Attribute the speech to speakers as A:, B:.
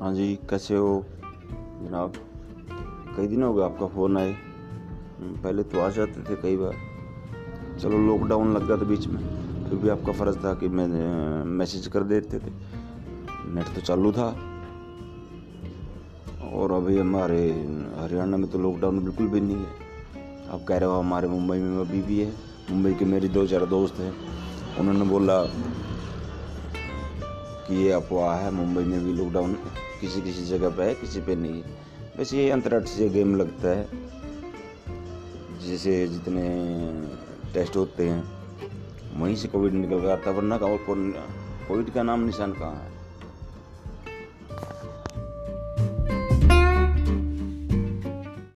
A: हाँ जी, कैसे हो? जनाब, कई दिन हो गए आपका फ़ोन आए। पहले तो आ जाते थे कई बार। चलो लॉकडाउन लग गया था बीच में। फिर भी आपका फ़र्ज़ था कि मैं मैसेज कर देते थे। नेट तो चालू था। और अभी हमारे, हरियाणा में तो लॉकडाउन बिल्कुल भी नहीं है। आप कह रहे हो हमारे मुंबई में अभी भी है। मुंबई के मेरे दो चार दोस्त हैं। उन्होंने बोला कि ये अफवाह है, मुंबई में भी लॉकडाउन किसी किसी जगह पे है, किसी पे नहीं है। वैसे ये अंतर्राष्ट्रीय गेम लगता है, जिसे जितने टेस्ट होते हैं, वहीं से कोविड निकल कर आता है, वरना कोविड का नाम निशान कहाँ है?